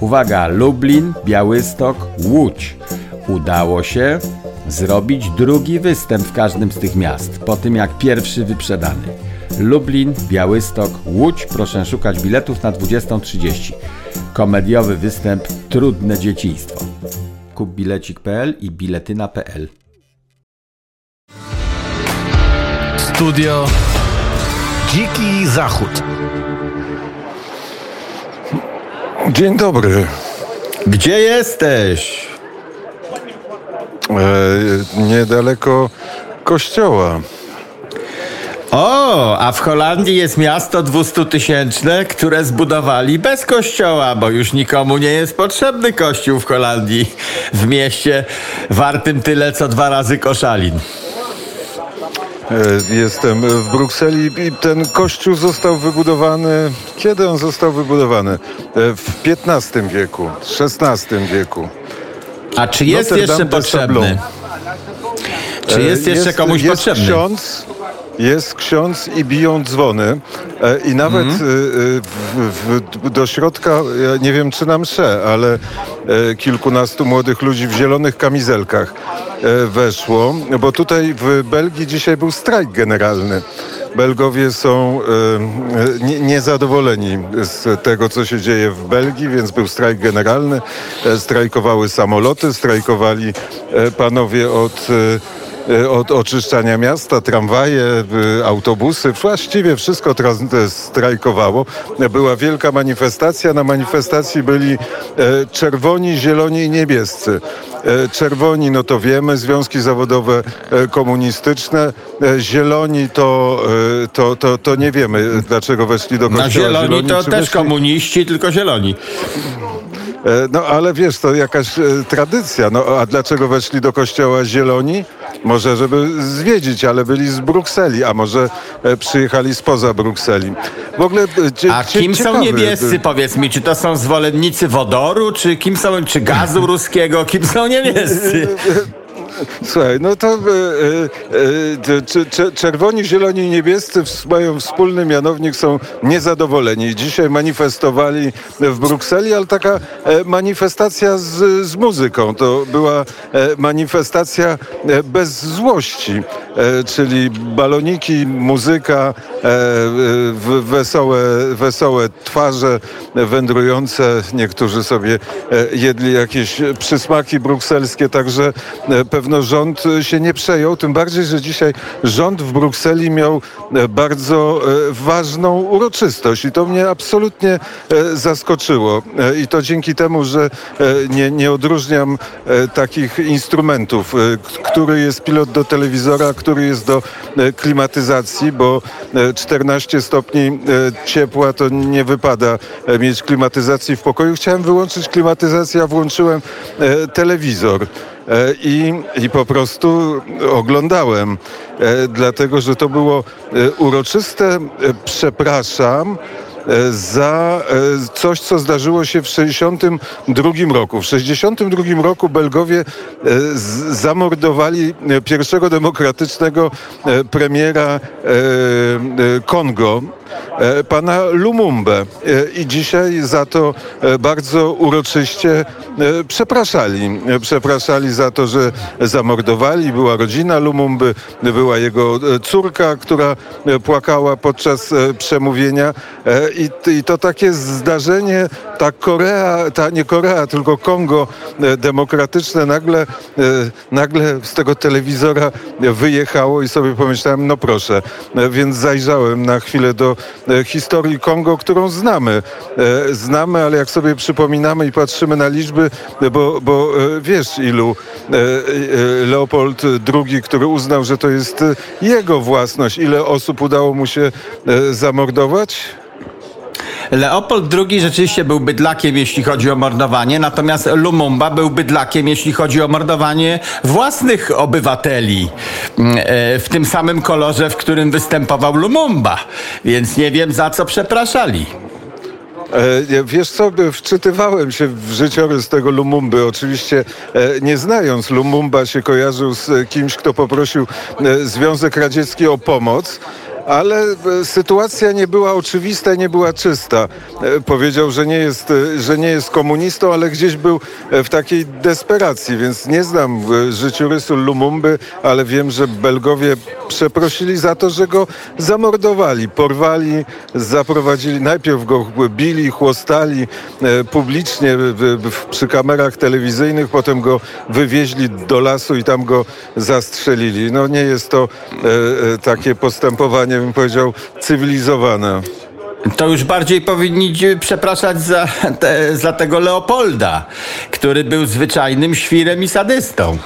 Uwaga, Lublin, Białystok, Łódź. Udało się zrobić drugi występ w każdym z tych miast, po tym jak pierwszy wyprzedany. Lublin, Białystok, Łódź. Proszę szukać biletów na 20.30. Komediowy występ Trudne dzieciństwo. Kup bilecik.pl i biletyna.pl Studio Dziki Zachód. Dzień dobry. Gdzie jesteś? E, niedaleko kościoła. O, a w Holandii jest miasto 200-tysięczne, które zbudowali bez kościoła, bo już nikomu nie jest potrzebny kościół w Holandii. W mieście wartym tyle co dwa razy koszalin. E, jestem w Brukseli i ten kościół został wybudowany. Kiedy on został wybudowany? E, w XV wieku, XVI wieku. A czy jest Notre jeszcze potrzebny? Czy jest E, jeszcze komuś jest potrzebny? Ksiądz, jest ksiądz i biją dzwony. E, I nawet Mhm. e, e, w, w, do środka, ja nie wiem czy na msze, ale kilkunastu młodych ludzi w zielonych kamizelkach weszło, bo tutaj w Belgii dzisiaj był strajk generalny. Belgowie są nie, niezadowoleni z tego, co się dzieje w Belgii, więc był strajk generalny. Strajkowały samoloty, strajkowali panowie od od oczyszczania miasta, tramwaje, e, autobusy, właściwie wszystko e, strajkowało. Była wielka manifestacja. Na manifestacji byli e, czerwoni, zieloni i niebiescy. E, Czerwoni, no to wiemy, związki zawodowe e, komunistyczne. E, Zieloni to, e, to, to, to nie wiemy, dlaczego weszli do kościoła. Na zieloni to czy też weszli- komuniści, tylko zieloni. E, No ale wiesz, to jakaś e, tradycja. No a dlaczego weszli do kościoła zieloni? Może, żeby zwiedzić, ale byli z Brukseli, a może e, przyjechali spoza Brukseli. W ogóle... e, cie- A cie- kim są ciekawy, niebiescy, powiedz mi? Czy to są zwolennicy wodoru, czy kim są, czy gazu ruskiego? Kim są niebiescy? Słuchaj, no to e, e, e, czerwoni, zieloni i niebiescy mają wspólny mianownik, są niezadowoleni. Dzisiaj manifestowali w Brukseli, ale taka manifestacja z, z muzyką. To była manifestacja bez złości, czyli baloniki, muzyka, wesołe, wesołe twarze wędrujące. Niektórzy sobie jedli jakieś przysmaki brukselskie, także e, pewno rząd e, się nie przejął, tym bardziej, że dzisiaj rząd w Brukseli miał e, bardzo e, ważną uroczystość i to mnie absolutnie zaskoczyło. I to dzięki temu, że nie, nie odróżniam takich instrumentów, który jest pilot do telewizora, który jest do klimatyzacji, bo e, 14 stopni ciepła to nie wypada mieć klimatyzacji w pokoju. Chciałem wyłączyć klimatyzację, a włączyłem telewizor. E, I, I po prostu oglądałem, e, dlatego że to było e, uroczyste. Przepraszam za coś, co zdarzyło się w 1962 roku. W 1962 roku Belgowie zamordowali pierwszego demokratycznego premiera Kongo, pana Lumumbę. E, I dzisiaj za to e, bardzo uroczyście e, przepraszali. E, Przepraszali za to, że zamordowali. Była rodzina Lumumby, była jego e, córka, która e, płakała podczas e, przemówienia. E, I to takie zdarzenie, ta Korea, ta nie Korea, tylko Kongo e, demokratyczne nagle, e, nagle z tego telewizora wyjechało i sobie pomyślałem, no proszę. E, Więc zajrzałem na chwilę do historii Kongo, którą znamy. Znamy, ale jak sobie przypominamy i patrzymy na liczby, bo, bo wiesz ilu Leopold II, który uznał, że to jest jego własność, ile osób udało mu się zamordować? Leopold II rzeczywiście był bydlakiem, jeśli chodzi o mordowanie, natomiast Lumumba był bydlakiem, jeśli chodzi o mordowanie własnych obywateli. Mm, e, W tym samym kolorze, w którym występował Lumumba. Więc nie wiem, za co przepraszali. E, Wiesz co, wczytywałem się w życiorys tego Lumumby. Oczywiście e, nie znając Lumumba się kojarzył z kimś, kto poprosił Związek Radziecki o pomoc. Ale e, sytuacja nie była oczywista, nie była czysta. E, powiedział, że nie jest, e, że nie jest komunistą, ale gdzieś był w takiej desperacji, więc nie znam życiorysu Lumumby, ale wiem, że Belgowie przeprosili za to, że go zamordowali, porwali, zaprowadzili, najpierw go bili, chłostali publicznie przy kamerach telewizyjnych, potem go wywieźli do lasu i tam go zastrzelili. No nie jest to takie postępowanie bym powiedział, cywilizowane. To już bardziej powinni przepraszać za, te, za tego Leopolda, który był zwyczajnym świrem i sadystą.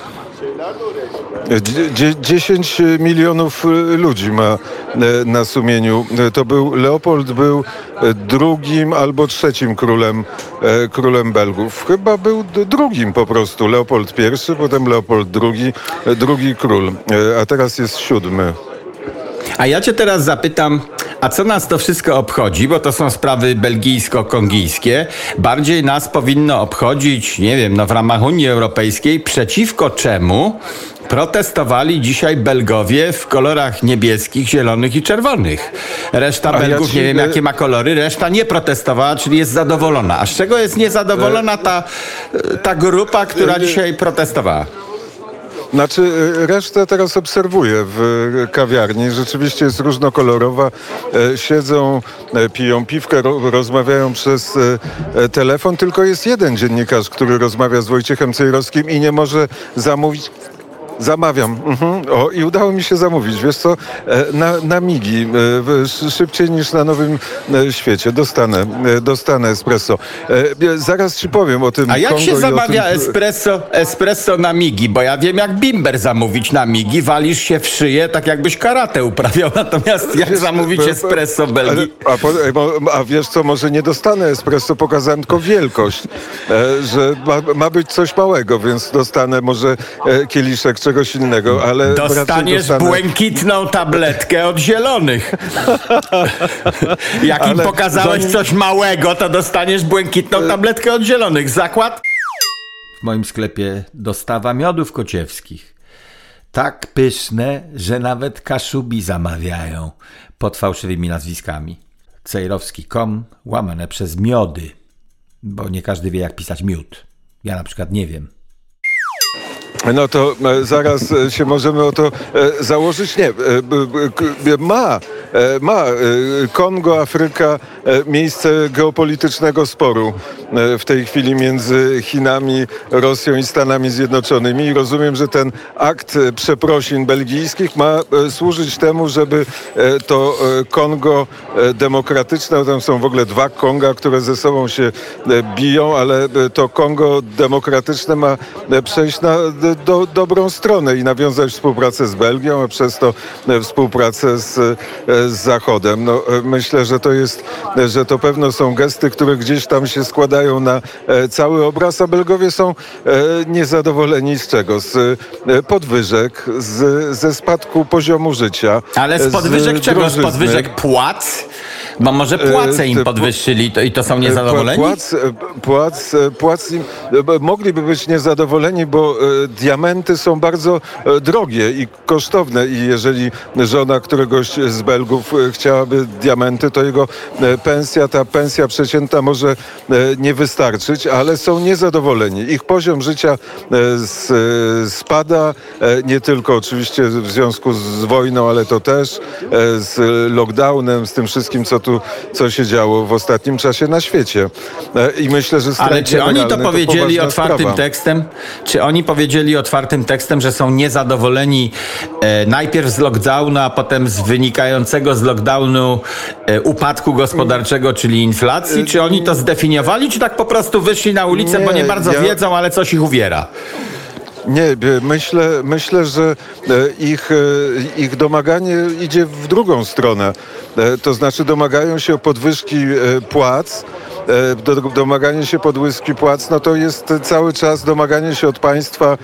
10 milionów y, ludzi ma y, na sumieniu. To był Leopold był drugim albo trzecim królem, e, królem Belgów. Chyba był drugim po prostu. Leopold I, potem Leopold II, drugi król, e, a teraz jest siódmy. A ja cię teraz zapytam, a co nas to wszystko obchodzi, bo to są sprawy belgijsko-kongijskie. Bardziej nas powinno obchodzić, nie wiem, no w ramach Unii Europejskiej, przeciwko czemu protestowali dzisiaj Belgowie w kolorach niebieskich, zielonych i czerwonych. Reszta a Belgów, ja ci... nie wiem jakie ma kolory, reszta nie protestowała, czyli jest zadowolona. A z czego jest niezadowolona ta, ta grupa, która dzisiaj protestowała? Znaczy, y, resztę teraz obserwuję w kawiarni. Rzeczywiście jest różnokolorowa. E, siedzą, e, piją piwkę, rozmawiają przez e, telefon. Tylko jest jeden dziennikarz, który rozmawia z Wojciechem Cejrowskim i nie może zamówić Zamawiam. Mhm. O, I udało mi się zamówić, wiesz co, e, na, na migi, e, szybciej niż na Nowym e, Świecie. Dostanę, dostanę espresso. Zaraz ci powiem o tym A jak Kongo się zamawia tym... espresso, espresso na migi? Bo ja wiem, jak bimber zamówić na migi. Walisz się w szyję, tak jakbyś karate uprawiał. Natomiast jak wiesz, zamówić espresso Belgii? A, a, a, wiesz co, może nie dostanę espresso, pokazałem tylko wielkość, że ma, ma być coś małego, więc dostanę może kieliszek czegoś innego, ale... Dostaniesz dostanę... błękitną tabletkę od zielonych. Jak ale im pokazałeś zanim... coś małego, to dostaniesz błękitną tabletkę od zielonych. Zakład? W moim sklepie dostawa miodów kociewskich. Tak pyszne, że nawet kaszubi zamawiają pod fałszywymi nazwiskami. Cejrowski.com łamane przez miody, bo nie każdy wie jak pisać miód. Ja na przykład nie wiem. No to e, zaraz e, się możemy o to e, założyć. Nie, ma, ma Kongo, Afryka miejsce geopolitycznego sporu w tej chwili między Chinami, Rosją i Stanami Zjednoczonymi. I rozumiem, że ten akt przeprosin belgijskich ma służyć temu, żeby to Kongo demokratyczne, tam są w ogóle dwa Konga, które ze sobą się biją, ale to Kongo demokratyczne ma przejść na do, dobrą stronę i nawiązać współpracę z Belgią, a przez to e, współpracę z, e, z Zachodem. No, e, myślę, że to jest, że to pewno są gesty, które gdzieś tam się składają na cały obraz, a Belgowie są niezadowoleni z czego? Z podwyżek, z, ze spadku poziomu życia. Ale z podwyżek z czego? Z podwyżek płac? Bo może płace im podwyższyli to, i to są niezadowoleni? Płac, płac, płac im, mogliby być niezadowoleni, bo diamenty są bardzo e, drogie i kosztowne i jeżeli żona któregoś z Belgów e, chciałaby diamenty, to jego e, pensja, ta pensja przeciętna może nie wystarczyć, ale są niezadowoleni. Ich poziom życia spada, nie tylko oczywiście w związku z wojną, ale to też z lockdownem, z tym wszystkim, co co się działo w ostatnim czasie na świecie. I myślę, że Ale czy oni to powiedzieli to otwartym sprawa. tekstem? Czy oni powiedzieli otwartym tekstem, że są niezadowoleni e, najpierw z lockdownu, a potem z wynikającego z lockdownu e, upadku gospodarczego, czyli inflacji? Czy oni to zdefiniowali, czy tak po prostu wyszli na ulicę, nie, bo nie bardzo ja... wiedzą, ale coś ich uwiera? Nie, myślę, myślę, że e, ich, e, ich domaganie idzie w drugą stronę. E, to znaczy domagają się podwyżki płac, domaganie się podwyżki płac, no to jest cały czas domaganie się od państwa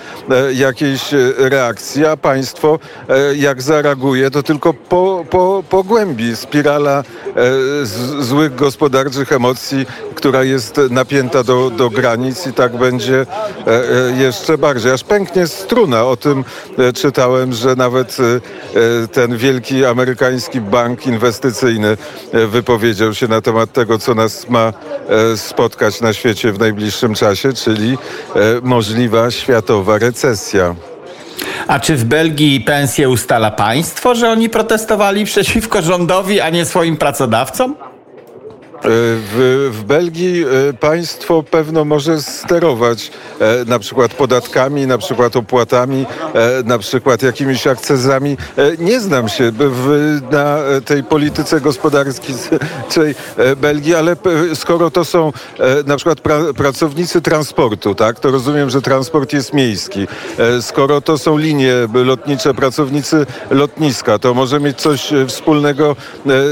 jakiejś reakcji, a państwo jak zareaguje, to tylko po, po, pogłębi spirala złych gospodarczych emocji, która jest napięta do, do granic i tak będzie jeszcze bardziej. Aż pęknie struna. O tym czytałem, że nawet ten wielki amerykański bank inwestycyjny wypowiedział się na temat tego, co nas ma e, spotkać na świecie w najbliższym czasie, czyli e, możliwa światowa recesja. A czy w Belgii pensje ustala państwo, że oni protestowali przeciwko rządowi, a nie swoim pracodawcom? E, w, w, Belgii e, państwo pewno może sterować e, na przykład podatkami, na przykład opłatami, na przykład jakimiś akcezami. Nie znam się w, na tej polityce gospodarskiej Belgii, ale skoro to są na przykład pra, pracownicy transportu, tak, to rozumiem, że transport jest miejski. Skoro to są linie lotnicze, pracownicy lotniska, to może mieć coś wspólnego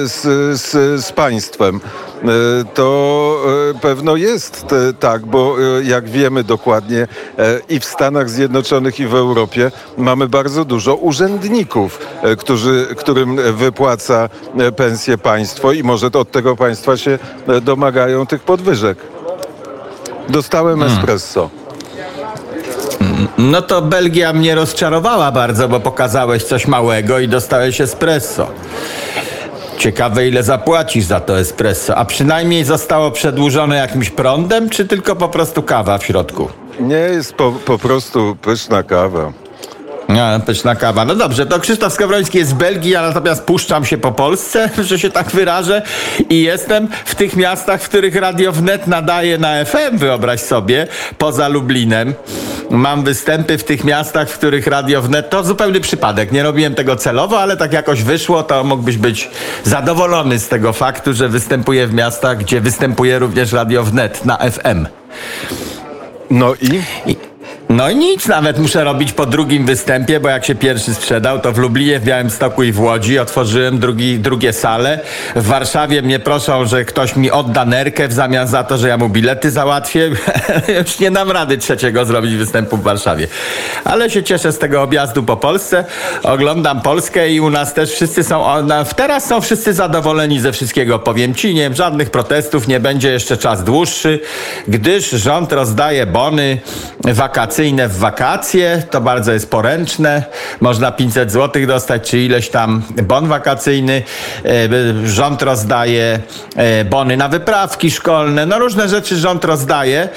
z, z, z państwem. E, to e, pewno jest e, tak, bo jak wiemy dokładnie i w Stanach Zjednoczonych i w Europie mamy bardzo dużo urzędników, którzy, którym wypłaca pensję państwo i może od tego państwa się domagają tych podwyżek. Dostałem hmm. espresso. No to Belgia mnie rozczarowała bardzo, bo pokazałeś coś małego i dostałeś espresso. Ciekawe, ile zapłacisz za to espresso. A przynajmniej zostało przedłużone jakimś prądem, czy tylko po prostu kawa w środku? Nie, jest po, po prostu pyszna kawa. No, pyszna kawa. No dobrze, to Krzysztof Skowroński jest z Belgii, ja natomiast puszczam się po Polsce, że się tak wyrażę i jestem w tych miastach, w których Radio Wnet nadaje na FM, wyobraź sobie, poza Lublinem. Mam występy w tych miastach, w których Radio Wnet, to zupełny przypadek, nie robiłem tego celowo, ale tak jakoś wyszło, to mógłbyś być zadowolony z tego faktu, że występuję w miastach, gdzie występuje również Radio Wnet na FM. No i? I no i nic, nawet muszę robić po drugim występie, bo jak się pierwszy sprzedał, to w Lublinie, w Białymstoku i w Łodzi otworzyłem drugi, drugie sale. W Warszawie mnie proszą, że ktoś mi odda nerkę w zamian za to, że ja mu bilety załatwię. Już nie dam rady trzeciego zrobić występu w Warszawie. Ale się cieszę z tego objazdu po Polsce. Oglądam Polskę i u nas też wszyscy są, teraz są wszyscy zadowoleni ze wszystkiego. Powiem ci, nie, żadnych protestów nie będzie jeszcze czas dłuższy, gdyż rząd rozdaje bony wakacyjne w wakacje, to bardzo jest poręczne. Można 500 zł dostać, czy ileś tam bon wakacyjny. E, rząd rozdaje e, bony na wyprawki szkolne, no różne rzeczy rząd rozdaje.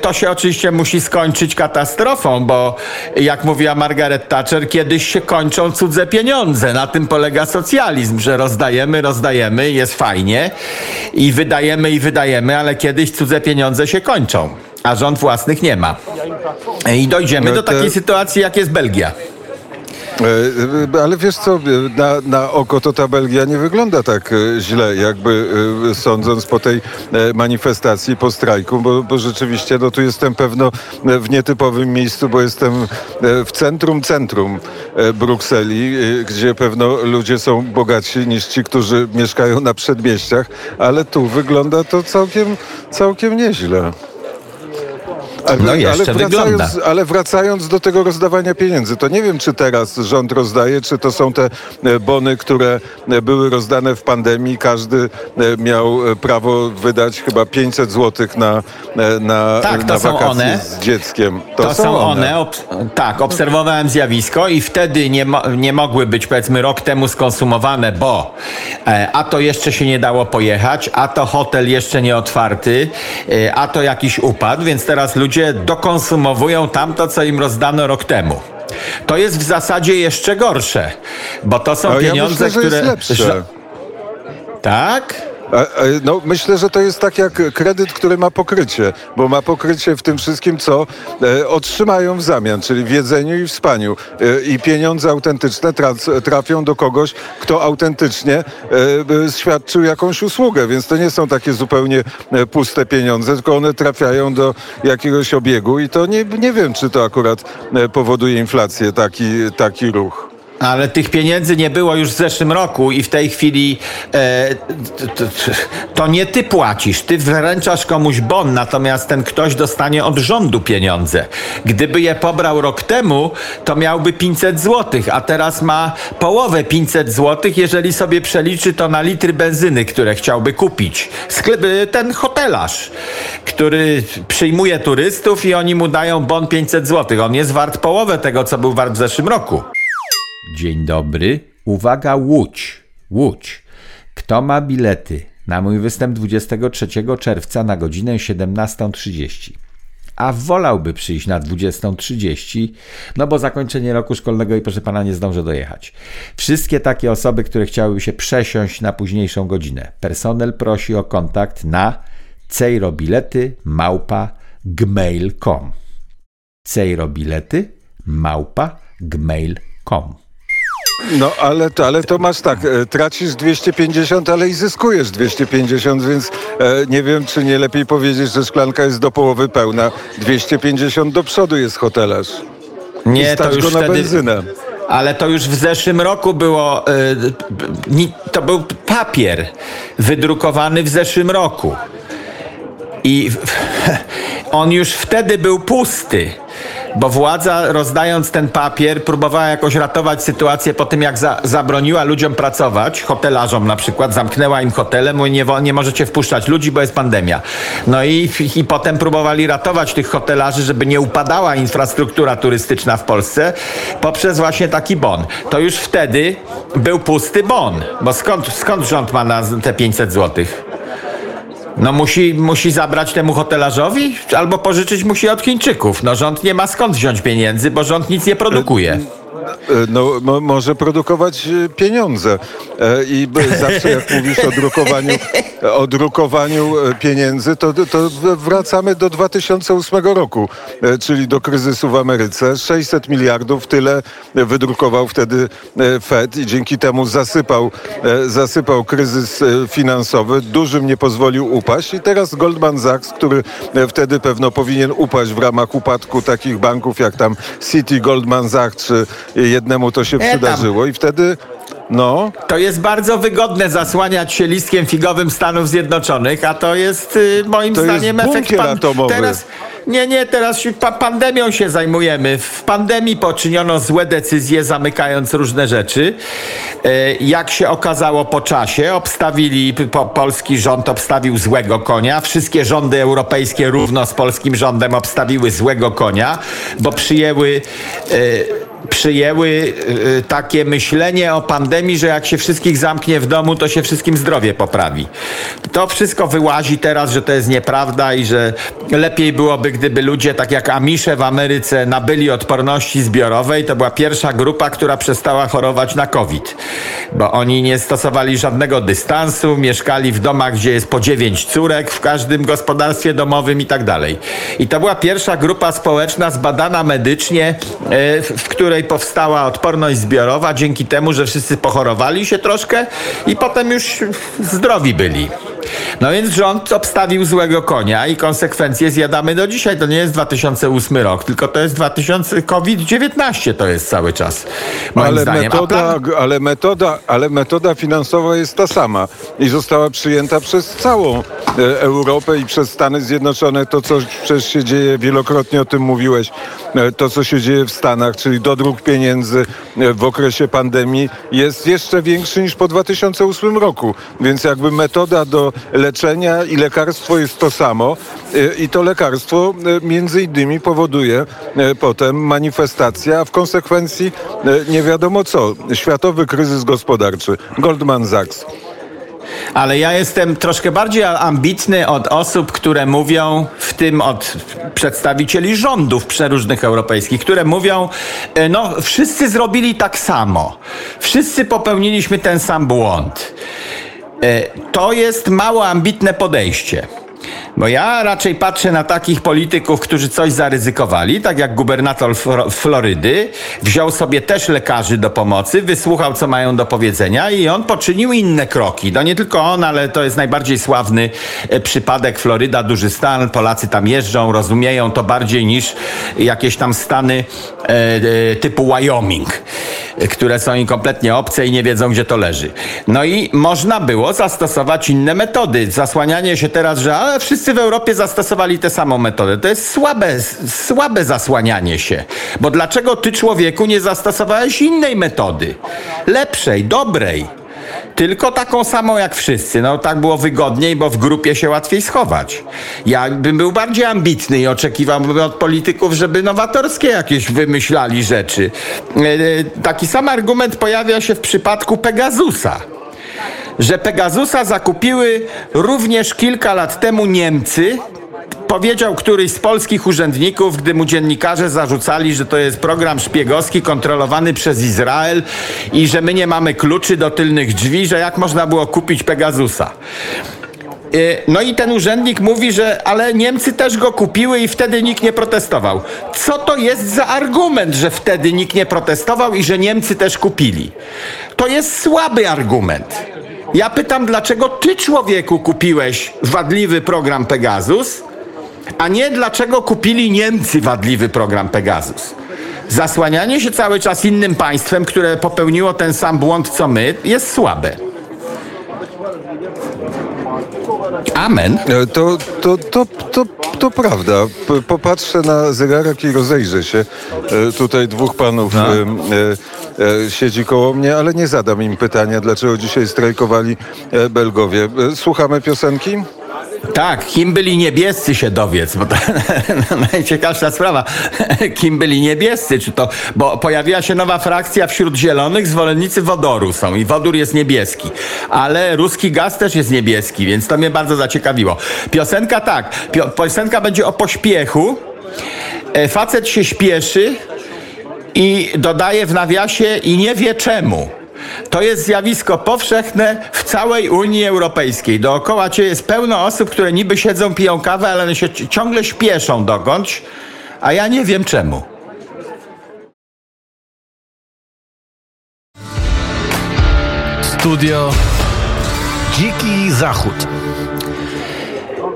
To się oczywiście musi skończyć katastrofą, bo jak mówiła Margaret Thatcher, kiedyś się kończą cudze pieniądze. Na tym polega socjalizm, że rozdajemy, rozdajemy, jest fajnie i wydajemy i wydajemy, ale kiedyś cudze pieniądze się kończą a rząd własnych nie ma. I dojdziemy do takiej sytuacji, jak jest Belgia. E, ale wiesz co, na, na oko to ta Belgia nie wygląda tak e, źle, jakby e, sądząc po tej manifestacji, po strajku, bo, bo rzeczywiście no, tu jestem pewno w nietypowym miejscu, bo jestem w centrum, centrum Brukseli, gdzie pewno ludzie są bogatsi niż ci, którzy mieszkają na przedmieściach, ale tu wygląda to całkiem, całkiem nieźle. Ale, no jeszcze ale wygląda. Ale wracając do tego rozdawania pieniędzy, to nie wiem, czy teraz rząd rozdaje, czy to są te e, bony, które e, były rozdane w pandemii. Każdy e, miał prawo wydać chyba 500 zł na, na, tak, na wakacje one. z dzieckiem. To, to są, są one. one. tak, obserwowałem zjawisko i wtedy nie, mo nie mogły być powiedzmy rok temu skonsumowane, bo e, a to jeszcze się nie dało pojechać, a to hotel jeszcze nie otwarty, e, a to jakiś upadł, więc teraz ludzie ludzie dokonsumowują tamto, co im rozdano rok temu. To jest w zasadzie jeszcze gorsze, bo to są pieniądze, ja myślę, które. Tak? No, myślę, że to jest tak jak kredyt, który ma pokrycie, bo ma pokrycie w tym wszystkim, co e, otrzymają w zamian, czyli w jedzeniu i w spaniu. E, I pieniądze autentyczne trafią do kogoś, kto autentycznie e, świadczył jakąś usługę, więc to nie są takie zupełnie puste pieniądze, tylko one trafiają do jakiegoś obiegu i to nie, nie wiem, czy to akurat powoduje inflację, taki, taki ruch. Ale tych pieniędzy nie było już w zeszłym roku i w tej chwili e, to, to, nie ty płacisz, ty wręczasz komuś bon, natomiast ten ktoś dostanie od rządu pieniądze. Gdyby je pobrał rok temu, to miałby 500 zł, a teraz ma połowę 500 zł, jeżeli sobie przeliczy to na litry benzyny, które chciałby kupić. Sklep, ten hotelarz, który przyjmuje turystów i oni mu dają bon 500 zł. On jest wart połowę tego, co był wart w zeszłym roku. Dzień dobry. Uwaga, Łódź. Łódź. Kto ma bilety na mój występ 23 czerwca na godzinę 17.30? A wolałby przyjść na 20.30, no bo zakończenie roku szkolnego i proszę pana nie zdążę dojechać. Wszystkie takie osoby, które chciałyby się przesiąść na późniejszą godzinę. Personel prosi o kontakt na cejrobilety małpa no ale, ale to masz tak, e, tracisz 250, ale i zyskujesz 250, więc e, nie wiem, czy nie lepiej powiedzieć, że szklanka jest do połowy pełna. 250 do przodu jest hotelarz. Nie, to już go na wtedy... benzynę. Ale to już w zeszłym roku było. Yy, to był papier wydrukowany w zeszłym roku. I on już wtedy był pusty bo władza rozdając ten papier próbowała jakoś ratować sytuację po tym, jak za, zabroniła ludziom pracować, hotelarzom na przykład, zamknęła im hotele, mówi nie, nie możecie wpuszczać ludzi, bo jest pandemia. No i, i potem próbowali ratować tych hotelarzy, żeby nie upadała infrastruktura turystyczna w Polsce poprzez właśnie taki bon. To już wtedy był pusty bon, bo skąd, skąd rząd ma na te 500 złotych? No musi, musi zabrać temu hotelarzowi albo pożyczyć musi od Chińczyków. No rząd nie ma skąd wziąć pieniędzy, bo rząd nic nie produkuje. E, no, mo, może produkować e, pieniądze. E, I zawsze jak mówisz o drukowaniu, o drukowaniu pieniędzy, to, to wracamy do 2008 roku, czyli do kryzysu w Ameryce. 600 miliardów, tyle wydrukował wtedy Fed i dzięki temu zasypał, zasypał kryzys finansowy. Dużym nie pozwolił upaść i teraz Goldman Sachs, który wtedy pewno powinien upaść w ramach upadku takich banków jak tam City, Goldman Sachs czy jednemu to się przydarzyło i wtedy no. To jest bardzo wygodne zasłaniać się listkiem figowym Stanów Zjednoczonych, a to jest y, moim to zdaniem jest efekt pan... atomowy. Teraz nie, nie, teraz pa pandemią się zajmujemy. W pandemii poczyniono złe decyzje, zamykając różne rzeczy. E, jak się okazało po czasie, obstawili, po, polski rząd obstawił złego konia. Wszystkie rządy europejskie równo z polskim rządem obstawiły złego konia, bo przyjęły. E, przyjęły y, takie myślenie o pandemii, że jak się wszystkich zamknie w domu, to się wszystkim zdrowie poprawi. To wszystko wyłazi teraz, że to jest nieprawda i że lepiej byłoby, gdyby ludzie, tak jak Amisze w Ameryce, nabyli odporności zbiorowej. To była pierwsza grupa, która przestała chorować na COVID, bo oni nie stosowali żadnego dystansu, mieszkali w domach, gdzie jest po dziewięć córek w każdym gospodarstwie domowym i tak dalej. I to była pierwsza grupa społeczna zbadana medycznie, e, w której powstała odporność zbiorowa dzięki temu, że wszyscy pochorowali się troszkę i potem już zdrowi byli. No więc rząd obstawił złego konia i konsekwencje zjadamy do dzisiaj. To nie jest 2008 rok, tylko to jest 2000 COVID-19 to jest cały czas. Moim ale zdaniem. Metoda, plan... ale, metoda, ale metoda finansowa jest ta sama i została przyjęta przez całą e, Europę i przez Stany Zjednoczone. To, co przecież się dzieje, wielokrotnie o tym mówiłeś, e, to, co się dzieje w Stanach, czyli dodruk pieniędzy e, w okresie pandemii jest jeszcze większy niż po 2008 roku. Więc jakby metoda do leczenia i lekarstwo jest to samo e, i to lekarstwo e, między innymi powoduje e, potem manifestację, a w konsekwencji nie wiadomo co. Światowy kryzys gospodarczy. Goldman Sachs. Ale ja jestem troszkę bardziej ambitny od osób, które mówią, w tym od przedstawicieli rządów przeróżnych europejskich, które mówią, no wszyscy zrobili tak samo. Wszyscy popełniliśmy ten sam błąd. E, to jest mało ambitne podejście. Bo ja raczej patrzę na takich polityków, którzy coś zaryzykowali, tak jak gubernator Florydy, wziął sobie też lekarzy do pomocy, wysłuchał, co mają do powiedzenia i on poczynił inne kroki. No nie tylko on, ale to jest najbardziej sławny e, przypadek Floryda, duży stan, Polacy tam jeżdżą, rozumieją to bardziej niż jakieś tam stany e, e, typu Wyoming, które są im kompletnie obce i nie wiedzą, gdzie to leży. No i można było zastosować inne metody. Zasłanianie się teraz, że wszyscy w Europie zastosowali tę samą metodę. To jest słabe, słabe zasłanianie się. Bo dlaczego ty, człowieku, nie zastosowałeś innej metody? Lepszej, dobrej. Tylko taką samą jak wszyscy. No tak było wygodniej, bo w grupie się łatwiej schować. Ja bym był bardziej ambitny i oczekiwałbym od polityków, żeby nowatorskie jakieś wymyślali rzeczy. E, e, taki sam argument pojawia się w przypadku Pegasusa że Pegasusa zakupiły również kilka lat temu Niemcy. Powiedział któryś z polskich urzędników, gdy mu dziennikarze zarzucali, że to jest program szpiegowski kontrolowany przez Izrael i że my nie mamy kluczy do tylnych drzwi, że jak można było kupić Pegasusa. Y, no i ten urzędnik mówi, że ale Niemcy też go kupiły i wtedy nikt nie protestował. Co to jest za argument, że wtedy nikt nie protestował i że Niemcy też kupili? To jest słaby argument. Ja pytam, dlaczego ty, człowieku, kupiłeś wadliwy program Pegasus, a nie dlaczego kupili Niemcy wadliwy program Pegasus. Zasłanianie się cały czas innym państwem, które popełniło ten sam błąd co my, jest słabe. Amen. E, to, to, to, to, to prawda. Popatrzę na zegarek i rozejrzę się. E, tutaj dwóch panów no. Siedzi koło mnie, ale nie zadam im pytania, dlaczego dzisiaj strajkowali Belgowie. Słuchamy piosenki? Tak, kim byli niebiescy się dowiedz, bo to najciekawsza sprawa. Kim byli niebiescy, czy to, bo pojawiła się nowa frakcja wśród zielonych, zwolennicy wodoru są i wodór jest niebieski, ale ruski gaz też jest niebieski, więc to mnie bardzo zaciekawiło. Piosenka tak, piosenka będzie o pośpiechu, e, facet się śpieszy i dodaje w nawiasie i nie wie czemu. To jest zjawisko powszechne w całej Unii Europejskiej. Dookoła cię jest pełno osób, które niby siedzą, piją kawę, ale one się ciągle śpieszą dokądś, a ja nie wiem czemu. Studio Dziki Zachód.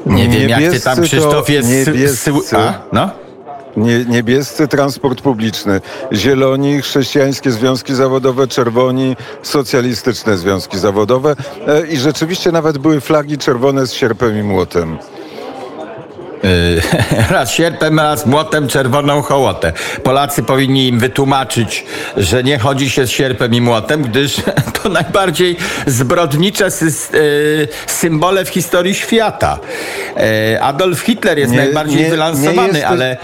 Nie wiem, jak ty tam, Krzysztof, jest... Niebiescy. A, no? Nie, niebiescy transport publiczny, zieloni, chrześcijańskie związki zawodowe, czerwoni, socjalistyczne związki zawodowe e, i rzeczywiście nawet były flagi czerwone z sierpem i młotem. E, raz sierpem, raz młotem, czerwoną hołotę. Polacy powinni im wytłumaczyć, że nie chodzi się z sierpem i młotem, gdyż to najbardziej zbrodnicze e, symbole w historii świata. Adolf Hitler jest nie, najbardziej nie, wylansowany, nie ale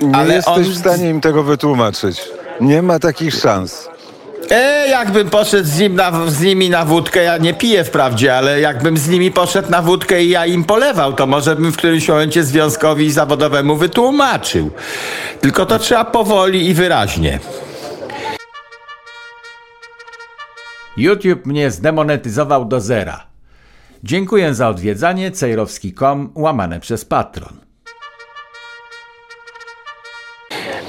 nie Ale jesteś on... w stanie im tego wytłumaczyć. Nie ma takich szans. E, jakbym poszedł z, nim na, z nimi na wódkę, ja nie piję wprawdzie, ale jakbym z nimi poszedł na wódkę i ja im polewał, to może bym w którymś momencie związkowi zawodowemu wytłumaczył. Tylko to trzeba powoli i wyraźnie. YouTube mnie zdemonetyzował do zera. Dziękuję za odwiedzanie cejrowski.com łamane przez patron.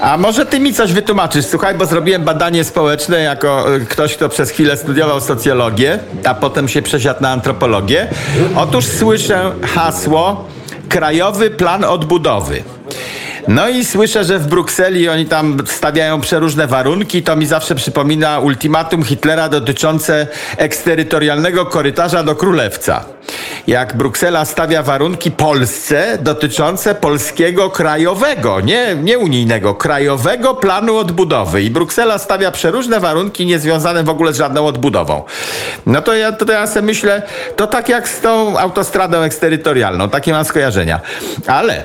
A może ty mi coś wytłumaczysz? Słuchaj, bo zrobiłem badanie społeczne jako y, ktoś, kto przez chwilę studiował socjologię, a potem się przesiadł na antropologię. Otóż słyszę hasło Krajowy Plan Odbudowy. No i słyszę, że w Brukseli oni tam stawiają przeróżne warunki. To mi zawsze przypomina ultimatum Hitlera dotyczące eksterytorialnego korytarza do Królewca. Jak Bruksela stawia warunki Polsce dotyczące polskiego krajowego, nie, nie unijnego, krajowego planu odbudowy. I Bruksela stawia przeróżne warunki niezwiązane w ogóle z żadną odbudową. No to ja, to ja sobie myślę, to tak jak z tą autostradą eksterytorialną, takie mam skojarzenia. Ale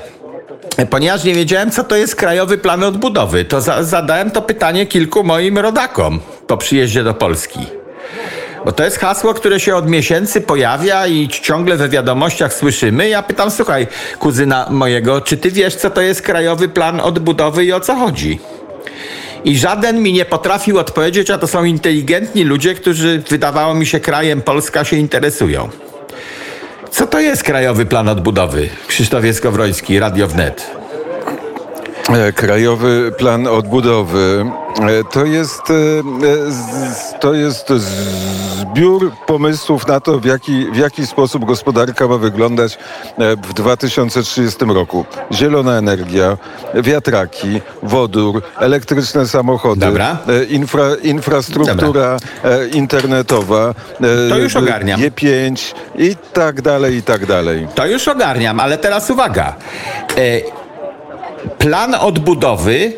Ponieważ nie wiedziałem, co to jest Krajowy Plan Odbudowy, to za zadałem to pytanie kilku moim rodakom po przyjeździe do Polski. Bo to jest hasło, które się od miesięcy pojawia i ciągle we wiadomościach słyszymy. Ja pytam, słuchaj, kuzyna mojego, czy ty wiesz, co to jest Krajowy Plan Odbudowy i o co chodzi? I żaden mi nie potrafił odpowiedzieć, a to są inteligentni ludzie, którzy wydawało mi się krajem Polska się interesują. Co to jest Krajowy Plan Odbudowy? Krzysztof Skowroński, Radio Wnet. E, Krajowy Plan Odbudowy e, to jest, e, to jest zbiór pomysłów na to, w jaki, w jaki sposób gospodarka ma wyglądać w 2030 roku. Zielona energia, wiatraki, wodór, elektryczne samochody, Dobra. infra, infrastruktura e, internetowa, To już ogarniam. G5 i tak dalej, i tak dalej. To już ogarniam, ale teraz uwaga. E, plan odbudowy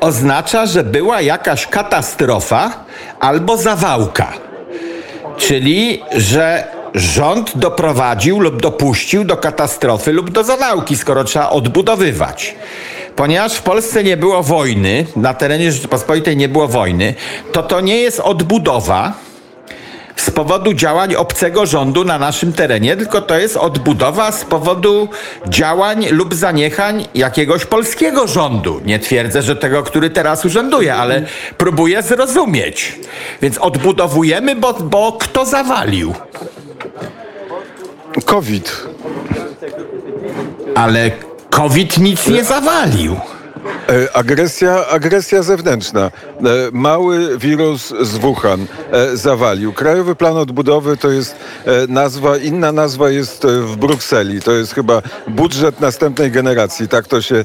oznacza, że była jakaś katastrofa albo zawałka. Czyli, że rząd doprowadził lub dopuścił do katastrofy lub do zawałki, skoro trzeba odbudowywać. Ponieważ w Polsce nie było wojny, na terenie Rzeczypospolitej nie było wojny, to to nie jest odbudowa, z powodu działań obcego rządu na naszym terenie, tylko to jest odbudowa z powodu działań lub zaniechań jakiegoś polskiego rządu. Nie twierdzę, że tego, który teraz urzęduje, ale próbuję zrozumieć. Więc odbudowujemy, bo, bo kto zawalił? COVID. Ale COVID nic nie zawalił. E, Agresja, agresja zewnętrzna. E, Mały wirus z Wuhan e, zawalił. Krajowy Plan Odbudowy to jest nazwa, inna nazwa jest w Brukseli. To jest chyba budżet następnej generacji. Tak to się,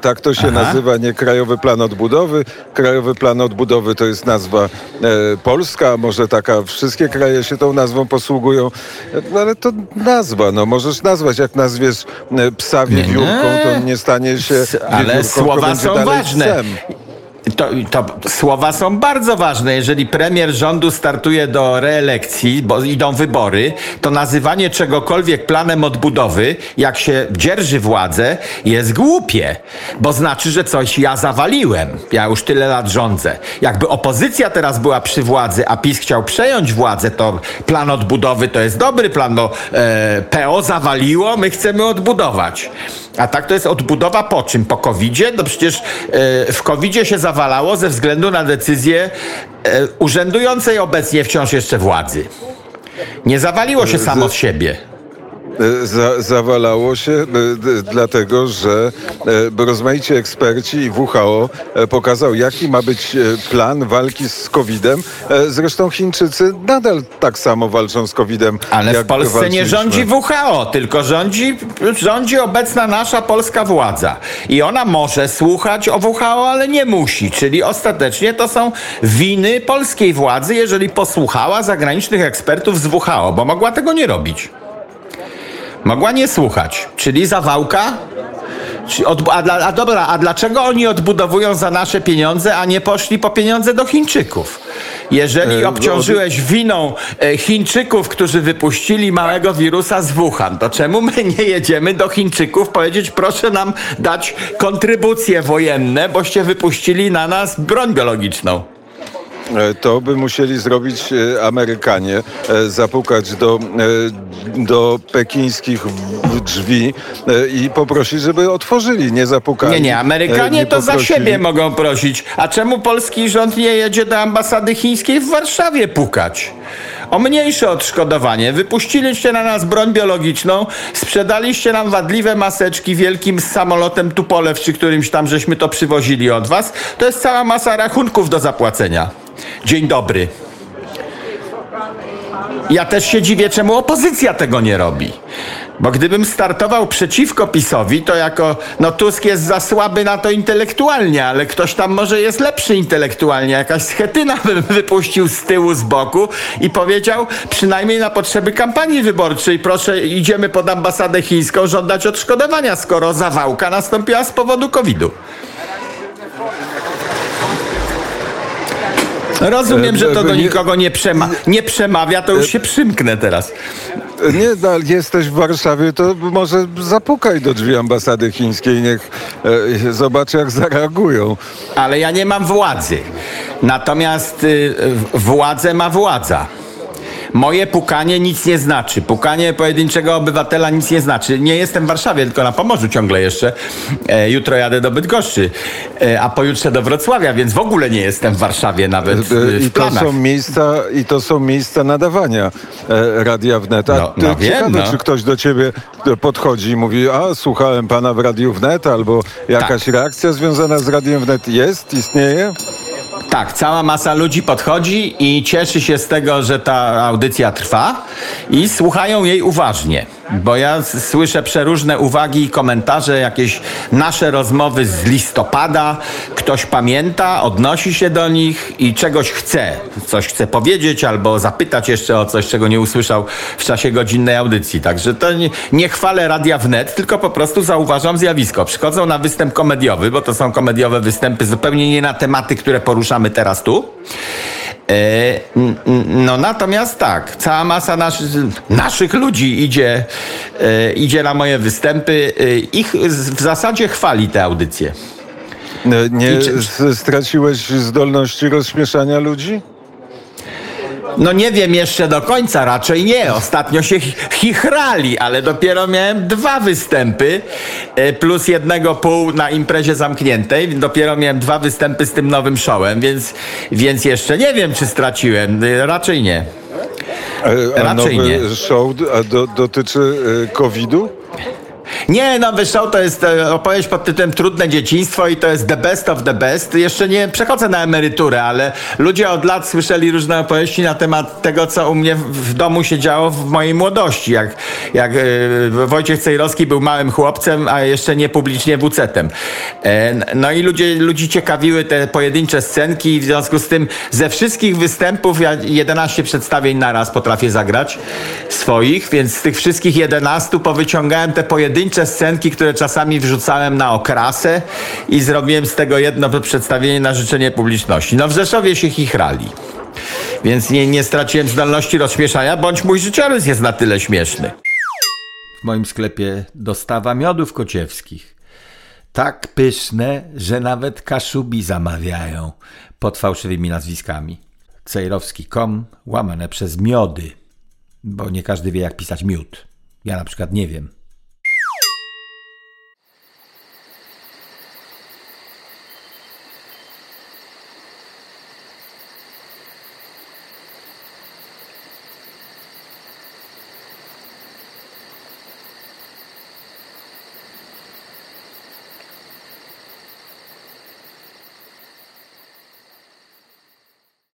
tak to się Aha. nazywa, nie Krajowy Plan Odbudowy. Krajowy Plan Odbudowy to jest nazwa polska, może taka, wszystkie kraje się tą nazwą posługują. No ale to nazwa, no możesz nazwać, jak nazwiesz psa wiewiórką, to nie stanie się ale słowa są ważne. psem. To, to słowa są bardzo ważne. Jeżeli premier rządu startuje do reelekcji, bo idą wybory, to nazywanie czegokolwiek planem odbudowy, jak się dzierży władzę, jest głupie, bo znaczy, że coś ja zawaliłem. Ja już tyle lat rządzę. Jakby opozycja teraz była przy władzy, a PiS chciał przejąć władzę, to plan odbudowy to jest dobry plan, bo e, PO zawaliło, my chcemy odbudować. A tak to jest odbudowa po czym? Po COVID-zie? No przecież e, w COVID-zie się zawalało ze względu na decyzję e, urzędującej obecnie wciąż jeszcze władzy. Nie zawaliło się samo z siebie. E, Za, zawalało się e, dlatego, że e, rozmaici eksperci i WHO pokazał, jaki ma być plan walki z COVID-em. Zresztą Chińczycy nadal tak samo walczą z COVID-em. Ale jak w Polsce nie rządzi WHO, tylko rządzi, rządzi obecna nasza polska władza. I ona może słuchać o WHO, ale nie musi. Czyli ostatecznie to są winy polskiej władzy, jeżeli posłuchała zagranicznych ekspertów z WHO, bo mogła tego nie robić. Mogła nie słuchać. Czyli zawałka? A, dla, a dobra, a dlaczego oni odbudowują za nasze pieniądze, a nie poszli po pieniądze do Chińczyków? Jeżeli E, obciążyłeś winą e, Chińczyków, którzy wypuścili małego wirusa z Wuhan, to czemu my nie jedziemy do Chińczyków powiedzieć, proszę nam dać kontrybucje wojenne, boście wypuścili na nas broń biologiczną? E, To by musieli zrobić e, Amerykanie, e, zapukać do, do pekińskich drzwi i poprosić, żeby otworzyli, nie zapukali. Nie, nie, Amerykanie E, to za poprosili. siebie mogą prosić. A czemu polski rząd nie jedzie do ambasady chińskiej w Warszawie pukać? O mniejsze odszkodowanie. Wypuściliście na nas broń biologiczną, sprzedaliście nam wadliwe maseczki wielkim samolotem Tupolew, czy którymś tam żeśmy to przywozili od was. To jest cała masa rachunków do zapłacenia. Dzień dobry. Ja też się dziwię, czemu opozycja tego nie robi. Bo gdybym startował przeciwko PiSowi, to jako, no Tusk jest za słaby na to intelektualnie, ale ktoś tam może jest lepszy intelektualnie. Jakaś schetyna bym wypuścił z tyłu, z boku i powiedział, przynajmniej na potrzeby kampanii wyborczej, proszę, idziemy pod ambasadę chińską żądać odszkodowania, skoro zawałka nastąpiła z powodu COVID-u. Rozumiem, że to do nikogo nie, przema- nie przemawia, to już się przymknę teraz. Nie, no, ale jesteś w Warszawie, to może zapukaj do drzwi ambasady chińskiej, niech e, zobacz, jak zareagują. Ale ja nie mam władzy. Natomiast y, władzę ma władza. Moje pukanie nic nie znaczy. Pukanie pojedynczego obywatela nic nie znaczy. Nie jestem w Warszawie, tylko na Pomorzu ciągle jeszcze. E, jutro jadę do Bydgoszczy, e, a pojutrze do Wrocławia, więc w ogóle nie jestem w Warszawie nawet E, w, I w to planach. są miejsca, i to są miejsca nadawania e, Radia Wnet. A No, ty, no wiem, ciekawe, no. czy ktoś do ciebie e, podchodzi i mówi, a słuchałem pana w Radiu Wnet, albo jakaś Tak. reakcja związana z Radiem Wnet jest, istnieje? Tak, cała masa ludzi podchodzi i cieszy się z tego, że ta audycja trwa i słuchają jej uważnie. Bo ja słyszę przeróżne uwagi i komentarze, jakieś nasze rozmowy z listopada. Ktoś pamięta, odnosi się do nich i czegoś chce. Coś chce powiedzieć albo zapytać jeszcze o coś, czego nie usłyszał w czasie godzinnej audycji. Także to nie, nie chwalę radia wnet, tylko po prostu zauważam zjawisko. Przychodzą na występ komediowy, bo to są komediowe występy zupełnie nie na tematy, które poruszamy teraz tu. E, No natomiast tak, cała masa naszy, naszych ludzi idzie, e, idzie na moje występy. E, ich w zasadzie chwali te audycje. E, Nie straciłeś zdolności rozśmieszania ludzi? No nie wiem jeszcze do końca, raczej nie. Ostatnio się chi- chichrali, ale dopiero miałem dwa występy, e, plus jednego pół na imprezie zamkniętej. Dopiero miałem dwa występy z tym nowym showem, więc, więc jeszcze nie wiem, czy straciłem. E, Raczej nie. E, A Raczej nowy nie. show dotyczy COVID-u? Nie, nowy show to jest e, opowieść pod tytułem Trudne dzieciństwo i to jest the best of the best. Jeszcze nie przechodzę na emeryturę, ale ludzie od lat słyszeli różne opowieści na temat tego, co u mnie w, domu się działo w mojej młodości. Jak, jak e, Wojciech Cejrowski był małym chłopcem, a jeszcze nie publicznie wucetem. E, no i ludzie, ludzi ciekawiły te pojedyncze scenki i w związku z tym ze wszystkich występów ja 11 przedstawień naraz potrafię zagrać swoich, więc z tych wszystkich 11 powyciągałem te pojedyncze scenki, które czasami wrzucałem na okrasę i zrobiłem z tego jedno przedstawienie na życzenie publiczności. No w Rzeszowie się chichrali. Więc nie, nie straciłem zdolności rozśmieszania, bądź mój życiorys jest na tyle śmieszny. W moim sklepie dostawa miodów kociewskich. Tak pyszne, że nawet kaszubi zamawiają pod fałszywymi nazwiskami. Cejrowski.com łamane przez miody, bo nie każdy wie jak pisać miód. Ja na przykład nie wiem.